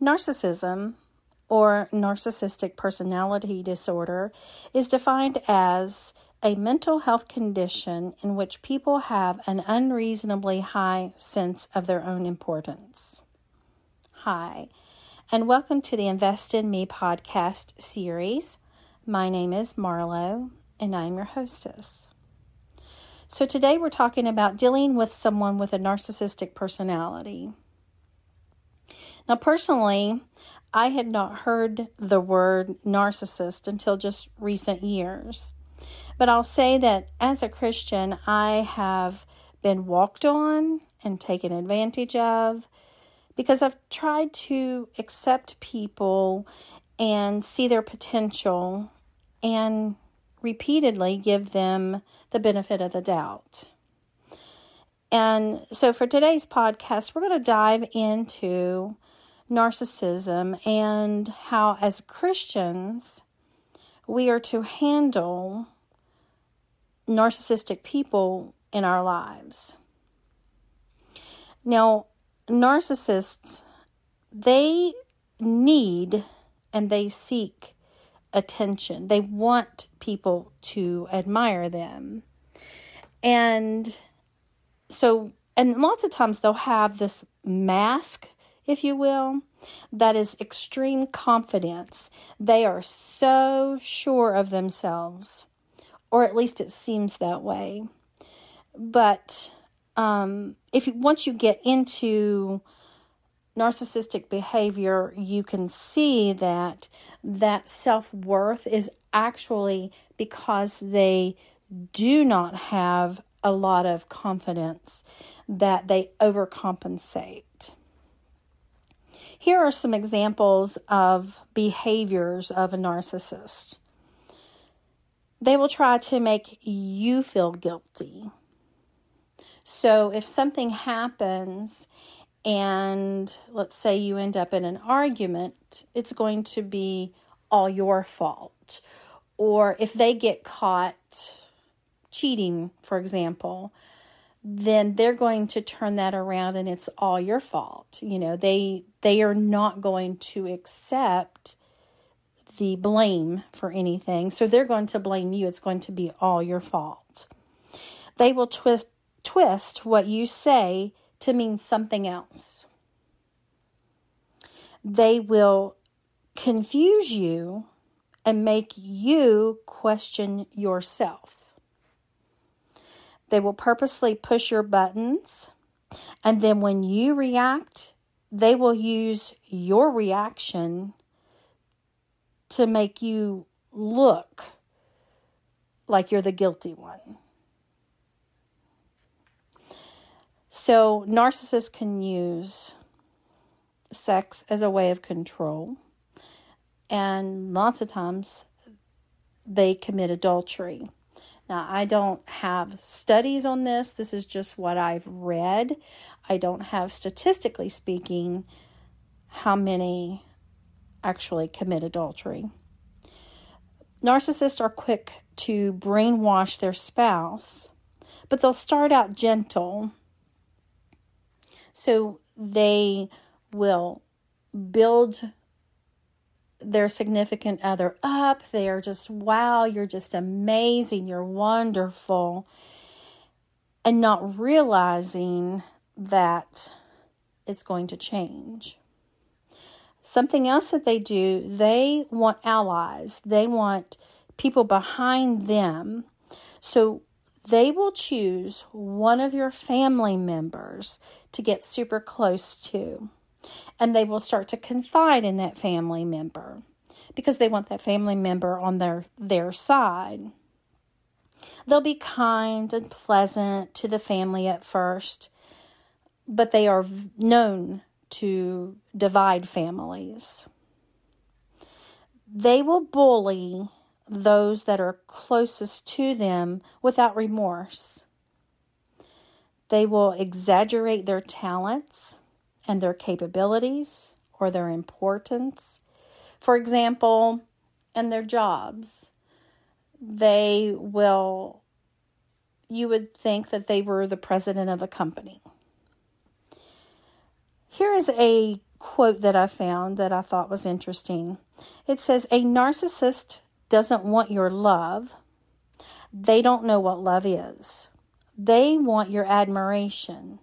Narcissism or narcissistic personality disorder is defined as a mental health condition in which people have an unreasonably high sense of their own importance. Hi, and welcome to the Invest in Me podcast series. My name is Marlo, and I'm your hostess. So, today we're talking about dealing with someone with a narcissistic personality. Now, personally, I had not heard the word narcissist until just recent years. But I'll say that as a Christian, I have been walked on and taken advantage of because I've tried to accept people and see their potential and repeatedly give them the benefit of the doubt. And so for today's podcast, we're going to dive into narcissism and how, as Christians, we are to handle narcissistic people in our lives. Now, narcissists, they need and they seek attention. They want people to admire them. And so, and lots of times they'll have this mask if you will, that is extreme confidence. They are so sure of themselves, or at least it seems that way. But um, if you, once you get into narcissistic behavior, you can see that that self worth is actually because they do not have a lot of confidence, that they overcompensate. Here are some examples of behaviors of a narcissist. They will try to make you feel guilty. So if something happens and let's say you end up in an argument, it's going to be all your fault. Or if they get caught cheating, for example, then they're going to turn that around and it's all your fault. You know, they they are not going to accept the blame for anything. So they're going to blame you. It's going to be all your fault. They will twist twist what you say to mean something else. They will confuse you and make you question yourself. They will purposely push your buttons. And then when you react, they will use your reaction to make you look like you're the guilty one. So, narcissists can use sex as a way of control, and lots of times they commit adultery. Now, I don't have studies on this. This is just what I've read. I don't have, statistically speaking, how many actually commit adultery. Narcissists are quick to brainwash their spouse, but they'll start out gentle. So they will build their significant other up. They are just, wow, you're just amazing, you're wonderful. And not realizing that it's going to change. Something else that they do, they want allies, they want people behind them. So they will choose one of your family members to get super close to and they will start to confide in that family member because they want that family member on their their side. They'll be kind and pleasant to the family at first, but they are known to divide families. They will bully those that are closest to them without remorse. They will exaggerate their talents and their capabilities or their importance. For example, and their jobs, they will, you would think that they were the president of a company. Here is a quote that I found that I thought was interesting. It says, A narcissist doesn't want your love. They don't know what love is. They want your admiration.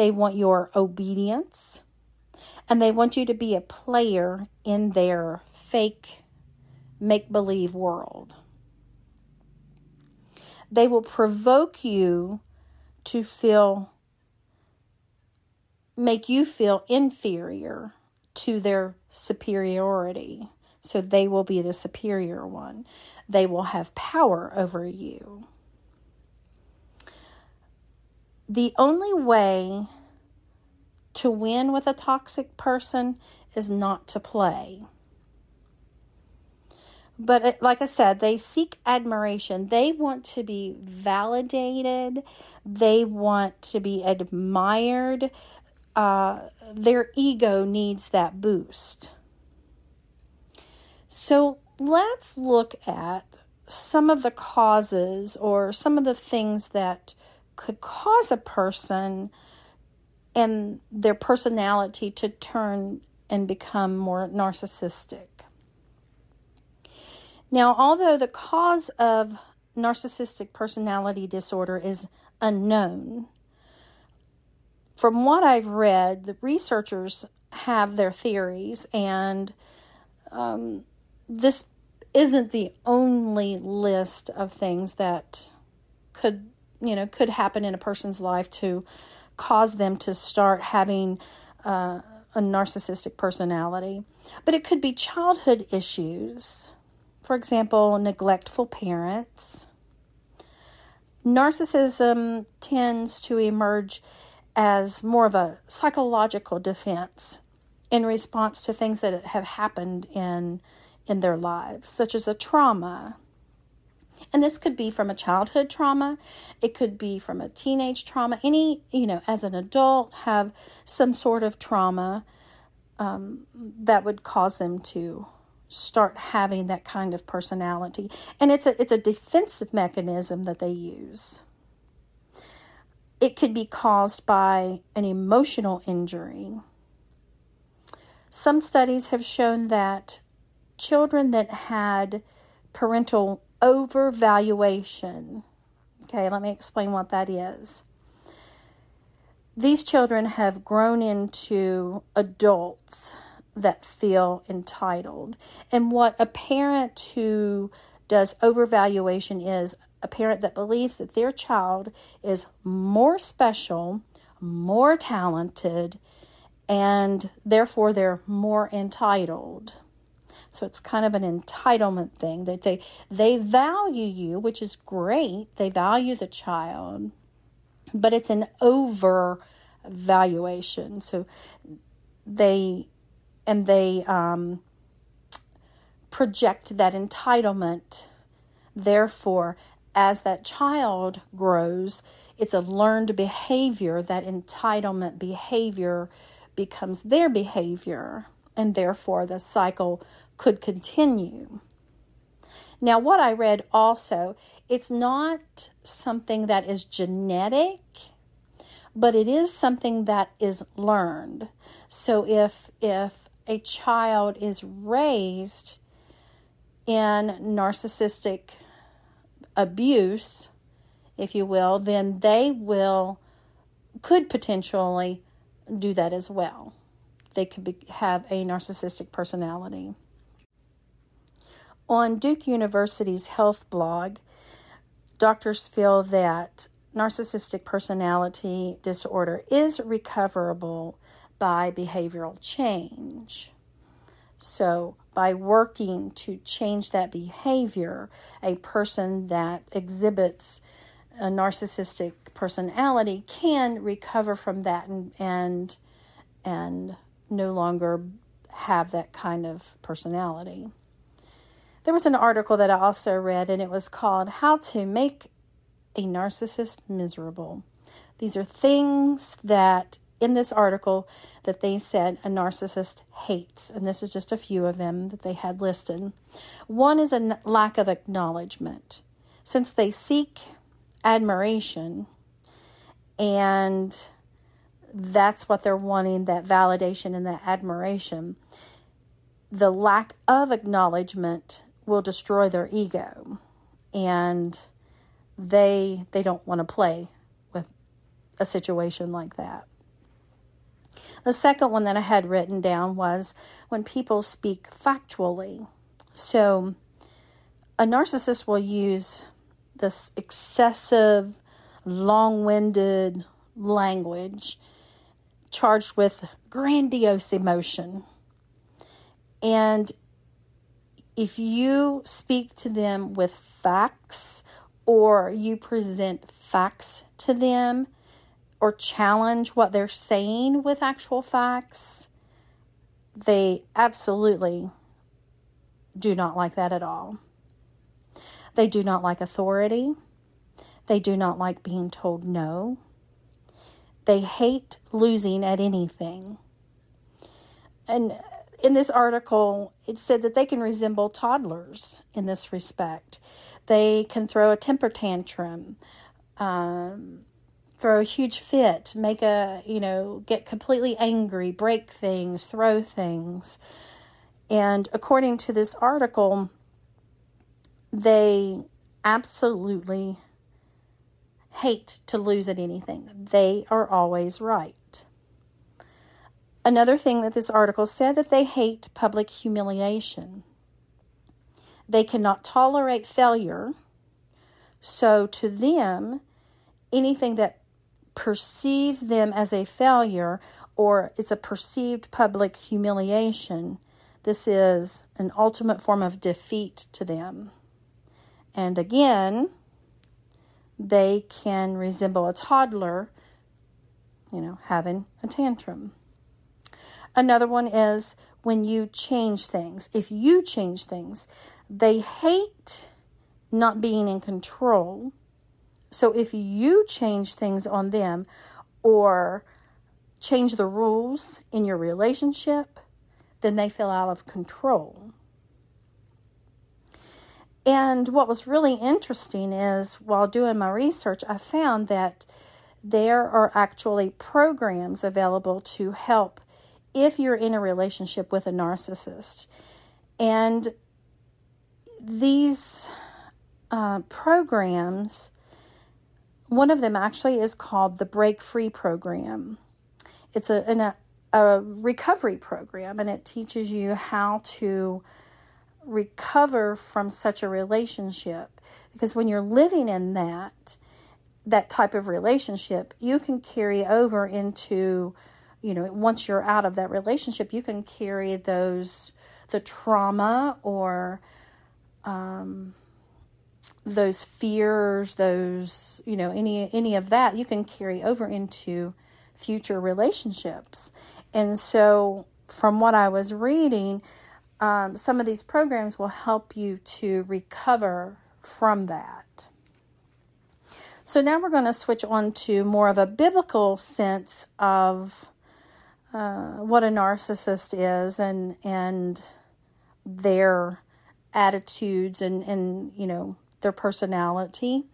They want your obedience. And they want you to be a player in their fake make believe world. They will provoke you to feel, make you feel inferior to their superiority. So they will be the superior one. They will have power over you. The only way to win with a toxic person is not to play. But it, like I said, they seek admiration. They want to be validated. They want to be admired. Uh, their ego needs that boost. So let's look at some of the causes or some of the things that could cause a person and their personality to turn and become more narcissistic. Now, although the cause of narcissistic personality disorder is unknown, from what I've read, the researchers have their theories, and um, this isn't the only list of things that could, you know, could happen in a person's life to cause them to start having uh, a narcissistic personality. But it could be childhood issues for example, neglectful parents. Narcissism tends to emerge as more of a psychological defense in response to things that have happened in in their lives, such as a trauma. And this could be from a childhood trauma, it could be from a teenage trauma. Any, you know, as an adult, have some sort of trauma um, that would cause them to start having that kind of personality. And it's a it's a defensive mechanism that they use. It could be caused by an emotional injury. Some studies have shown that children that had parental overvaluation. Okay, let me explain what that is. These children have grown into adults that feel entitled. And what a parent who does overvaluation is a parent that believes that their child is more special, more talented, and therefore they're more entitled. So it's kind of an entitlement thing that they they value you, which is great. They value the child, but it's an over valuation. So they and they um, project that entitlement. Therefore, as that child grows, it's a learned behavior. That entitlement behavior becomes their behavior, and therefore the cycle could continue. Now, what I read also, it's not something that is genetic, but it is something that is learned. So if if a child is raised in narcissistic abuse, if you will, then they will could potentially do that as well. They could be, have a narcissistic personality. On Duke University's health blog, doctors feel that narcissistic personality disorder is recoverable by behavioral change. So, by working to change that behavior, a person that exhibits a narcissistic personality can recover from that and and, and no longer have that kind of personality. There was an article that I also read, and it was called How to Make a Narcissist Miserable. These are things that in this article that they said a narcissist hates, and this is just a few of them that they had listed. One is a lack of acknowledgement. Since they seek admiration and that's what they're wanting that validation and that admiration. The lack of acknowledgement will destroy their ego and they they don't want to play with a situation like that. The second one that I had written down was when people speak factually. So a narcissist will use this excessive, long winded language charged with grandiose emotion. And if you speak to them with facts or you present facts to them or challenge what they're saying with actual facts, they absolutely do not like that at all. They do not like authority. They do not like being told no. They hate losing at anything. And in this article, it said that they can resemble toddlers in this respect. They can throw a temper tantrum, um, throw a huge fit, make a, you know, get completely angry, break things, throw things. And according to this article, they absolutely hate to lose at anything. They are always right. Another thing that this article said that they hate public humiliation. They cannot tolerate failure. So to them, anything that perceives them as a failure or it's a perceived public humiliation, this is an ultimate form of defeat to them. And again, they can resemble a toddler, you know, having a tantrum. Another one is when you change things. If you change things, they hate not being in control. So if you change things on them or change the rules in your relationship, then they feel out of control. And what was really interesting is while doing my research, I found that there are actually programs available to help if you're in a relationship with a narcissist. And these uh, programs, one of them actually is called the Break Free Program. It's a, an, a, a recovery program and it teaches you how to recover from such a relationship because when you're living in that that type of relationship you can carry over into you know once you're out of that relationship you can carry those the trauma or um, those fears those you know any any of that you can carry over into future relationships and so from what i was reading um, some of these programs will help you to recover from that. So now we're going to switch on to more of a biblical sense of uh, what a narcissist is and and their attitudes and and you know their personality.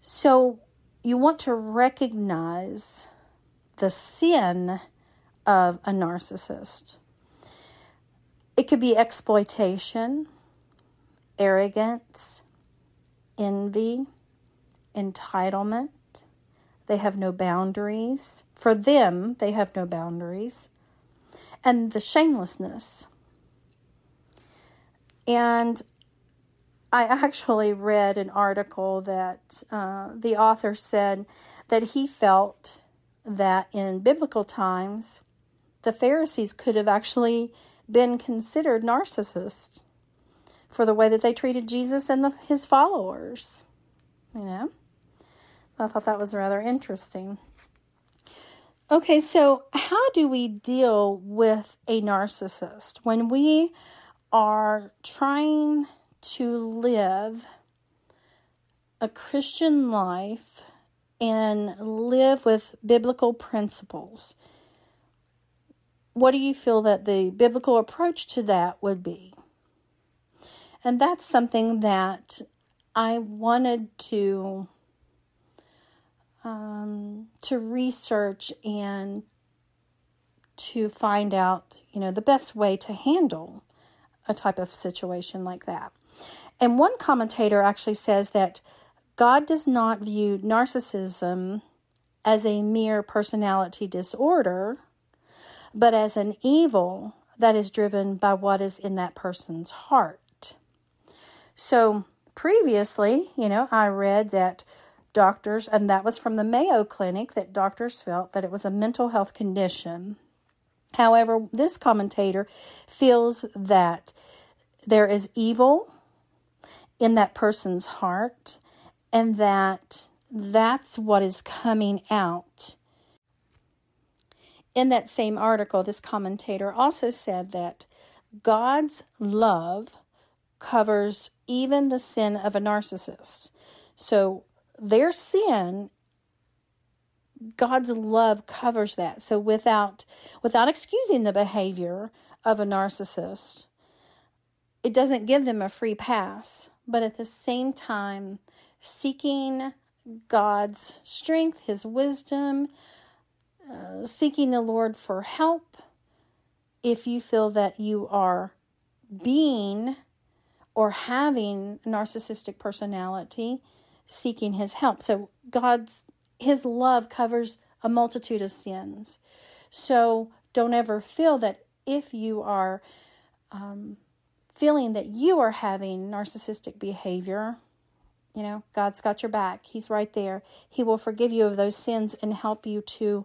So you want to recognize the sin of a narcissist. It could be exploitation, arrogance, envy, entitlement. They have no boundaries. For them, they have no boundaries. And the shamelessness. And I actually read an article that uh, the author said that he felt that in biblical times, the Pharisees could have actually been considered narcissists for the way that they treated Jesus and the, his followers. You know, I thought that was rather interesting. Okay, so how do we deal with a narcissist when we are trying to live a Christian life and live with biblical principles? what do you feel that the biblical approach to that would be? And that's something that I wanted to um, to research and to find out, you know, the best way to handle a type of situation like that. And one commentator actually says that God does not view narcissism as a mere personality disorder, but as an evil that is driven by what is in that person's heart. So, previously, you know, I read that doctors, and that was from the Mayo Clinic, that doctors felt that it was a mental health condition. However, this commentator feels that there is evil in that person's heart and that that's what is coming out. In that same article, this commentator also said that God's love covers even the sin of a narcissist. So their sin God's love covers that. So without without excusing the behavior of a narcissist, it doesn't give them a free pass, but at the same time seeking God's strength, his wisdom, uh, seeking the Lord for help if you feel that you are being or having narcissistic personality seeking his help. So God's his love covers a multitude of sins. So don't ever feel that if you are um, feeling that you are having narcissistic behavior, you know, God's got your back. He's right there. He will forgive you of those sins and help you to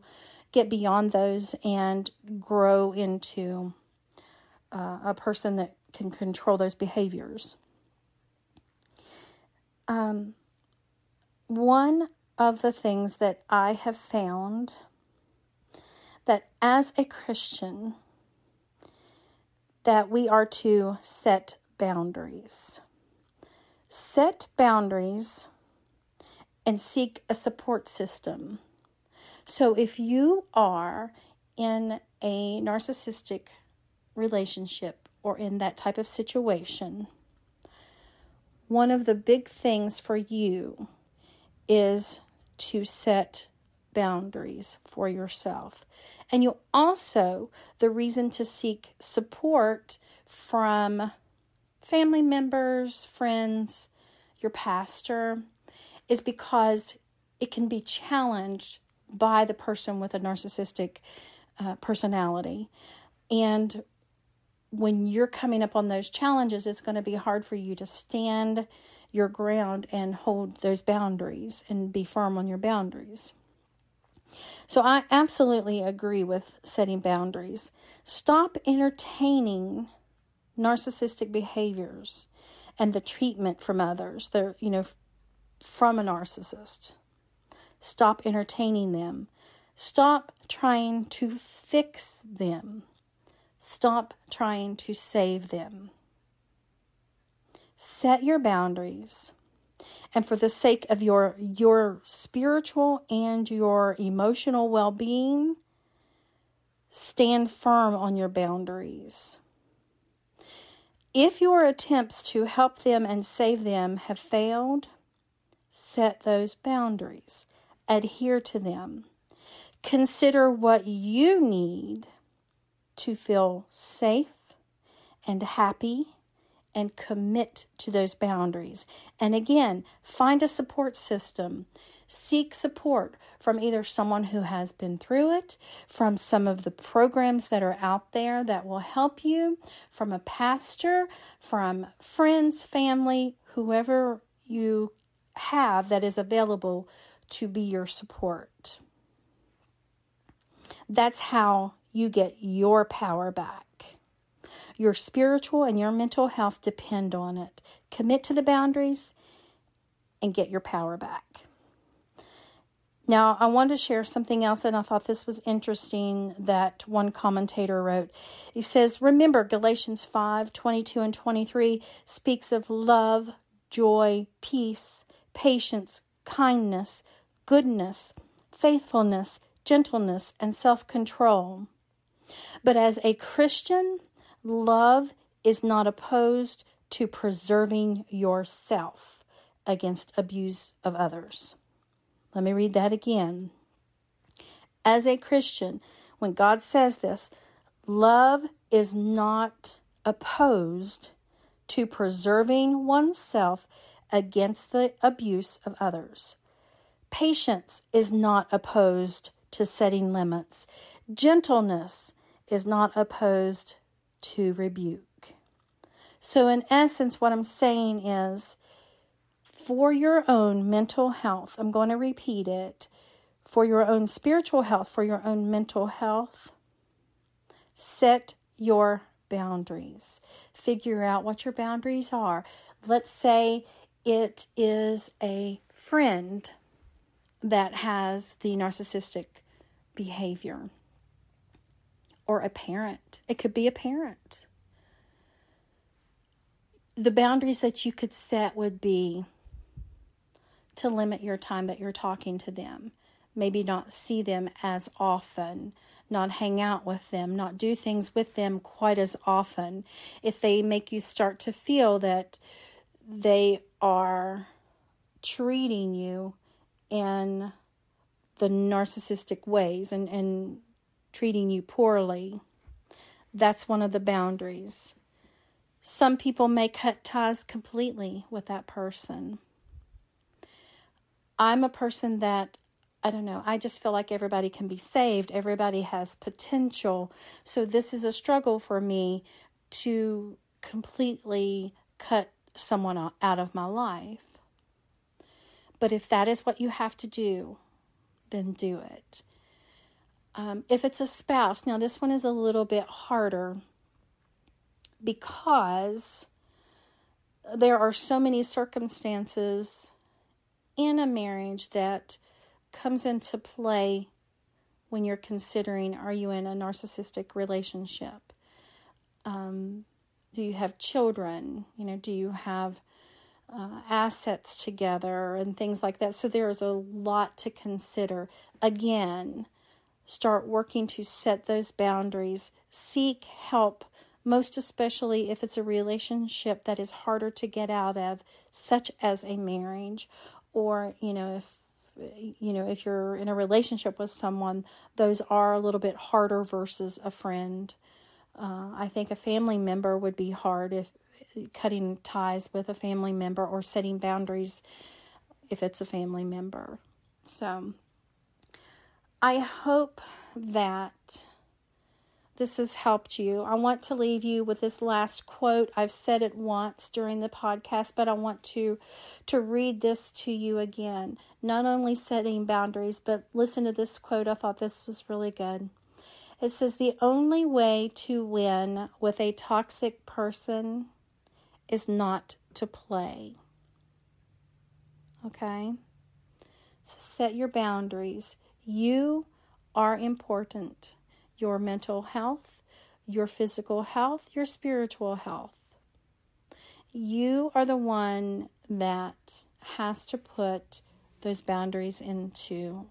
get beyond those and grow into uh, a person that can control those behaviors. Um, one of the things that I have found that as a Christian that we are to set boundaries. Set boundaries and seek a support system. So if you are in a narcissistic relationship or in that type of situation, one of the big things for you is to set boundaries for yourself. And you also, the reason to seek support from family members, friends, your pastor, is because it can be challenged by the person with a narcissistic uh, personality. And when you're coming up on those challenges, it's going to be hard for you to stand your ground and hold those boundaries and be firm on your boundaries. So I absolutely agree with setting boundaries. Stop entertaining narcissistic behaviors and the treatment from others. They're, you know, from a narcissist. Stop entertaining them. Stop trying to fix them. Stop trying to save them. Set your boundaries. And for the sake of your your spiritual and your emotional well-being, stand firm on your boundaries. If your attempts to help them and save them have failed, set those boundaries. Adhere to them. Consider what you need to feel safe and happy and commit to those boundaries. And again, find a support system. Seek support from either someone who has been through it, from some of the programs that are out there that will help you, from a pastor, from friends, family, whoever you have that is available to be your support. That's how you get your power back. Your spiritual and your mental health depend on it. Commit to the boundaries and get your power back. Now, I want to share something else, and I thought this was interesting that one commentator wrote. He says, Remember, Galatians 5 22 and 23 speaks of love, joy, peace, patience, kindness, goodness, faithfulness, gentleness, and self control. But as a Christian, Love is not opposed to preserving yourself against abuse of others. Let me read that again. As a Christian, when God says this, love is not opposed to preserving oneself against the abuse of others. Patience is not opposed to setting limits. Gentleness is not opposed to rebuke. So, in essence, what I'm saying is for your own mental health, I'm going to repeat it for your own spiritual health, for your own mental health, set your boundaries. Figure out what your boundaries are. Let's say it is a friend that has the narcissistic behavior or a parent. It could be a parent. The boundaries that you could set would be to limit your time that you're talking to them. Maybe not see them as often, not hang out with them, not do things with them quite as often. If they make you start to feel that they are treating you in the narcissistic ways and, and treating you poorly, that's one of the boundaries. Some people may cut ties completely with that person. I'm a person that I don't know. I just feel like everybody can be saved. Everybody has potential. So this is a struggle for me to completely cut someone out of my life. But if that is what you have to do, then do it. Um, if it's a spouse, now this one is a little bit harder because there are so many circumstances in a marriage that comes into play when you're considering are you in a narcissistic relationship? Um, do you have children? You know do you have uh, assets together and things like that? So there's a lot to consider. Again start working to set those boundaries. Seek help most especially if it's a relationship that is harder to get out of such as a marriage or you know if you know if you're in a relationship with someone those are a little bit harder versus a friend. Uh, i think a family member would be hard if cutting ties with a family member or setting boundaries if it's a family member. So i hope that this has helped you. I want to leave you with this last quote. I've said it once during the podcast, but I want to to read this to you again. Not only setting boundaries, but listen to this quote. I thought this was really good. It says the only way to win with a toxic person is not to play. Okay? So set your boundaries. You are important your mental health, your physical health, your spiritual health. You are the one that has to put those boundaries into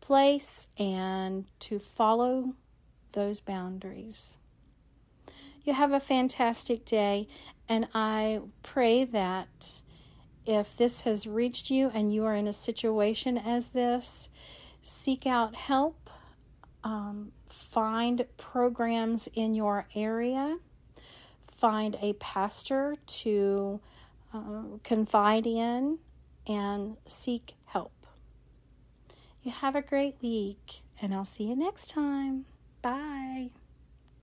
place and to follow those boundaries. You have a fantastic day, and I pray that if this has reached you and you are in a situation as this, seek out help. Um, find programs in your area, find a pastor to uh, confide in, and seek help. You have a great week, and I'll see you next time. Bye.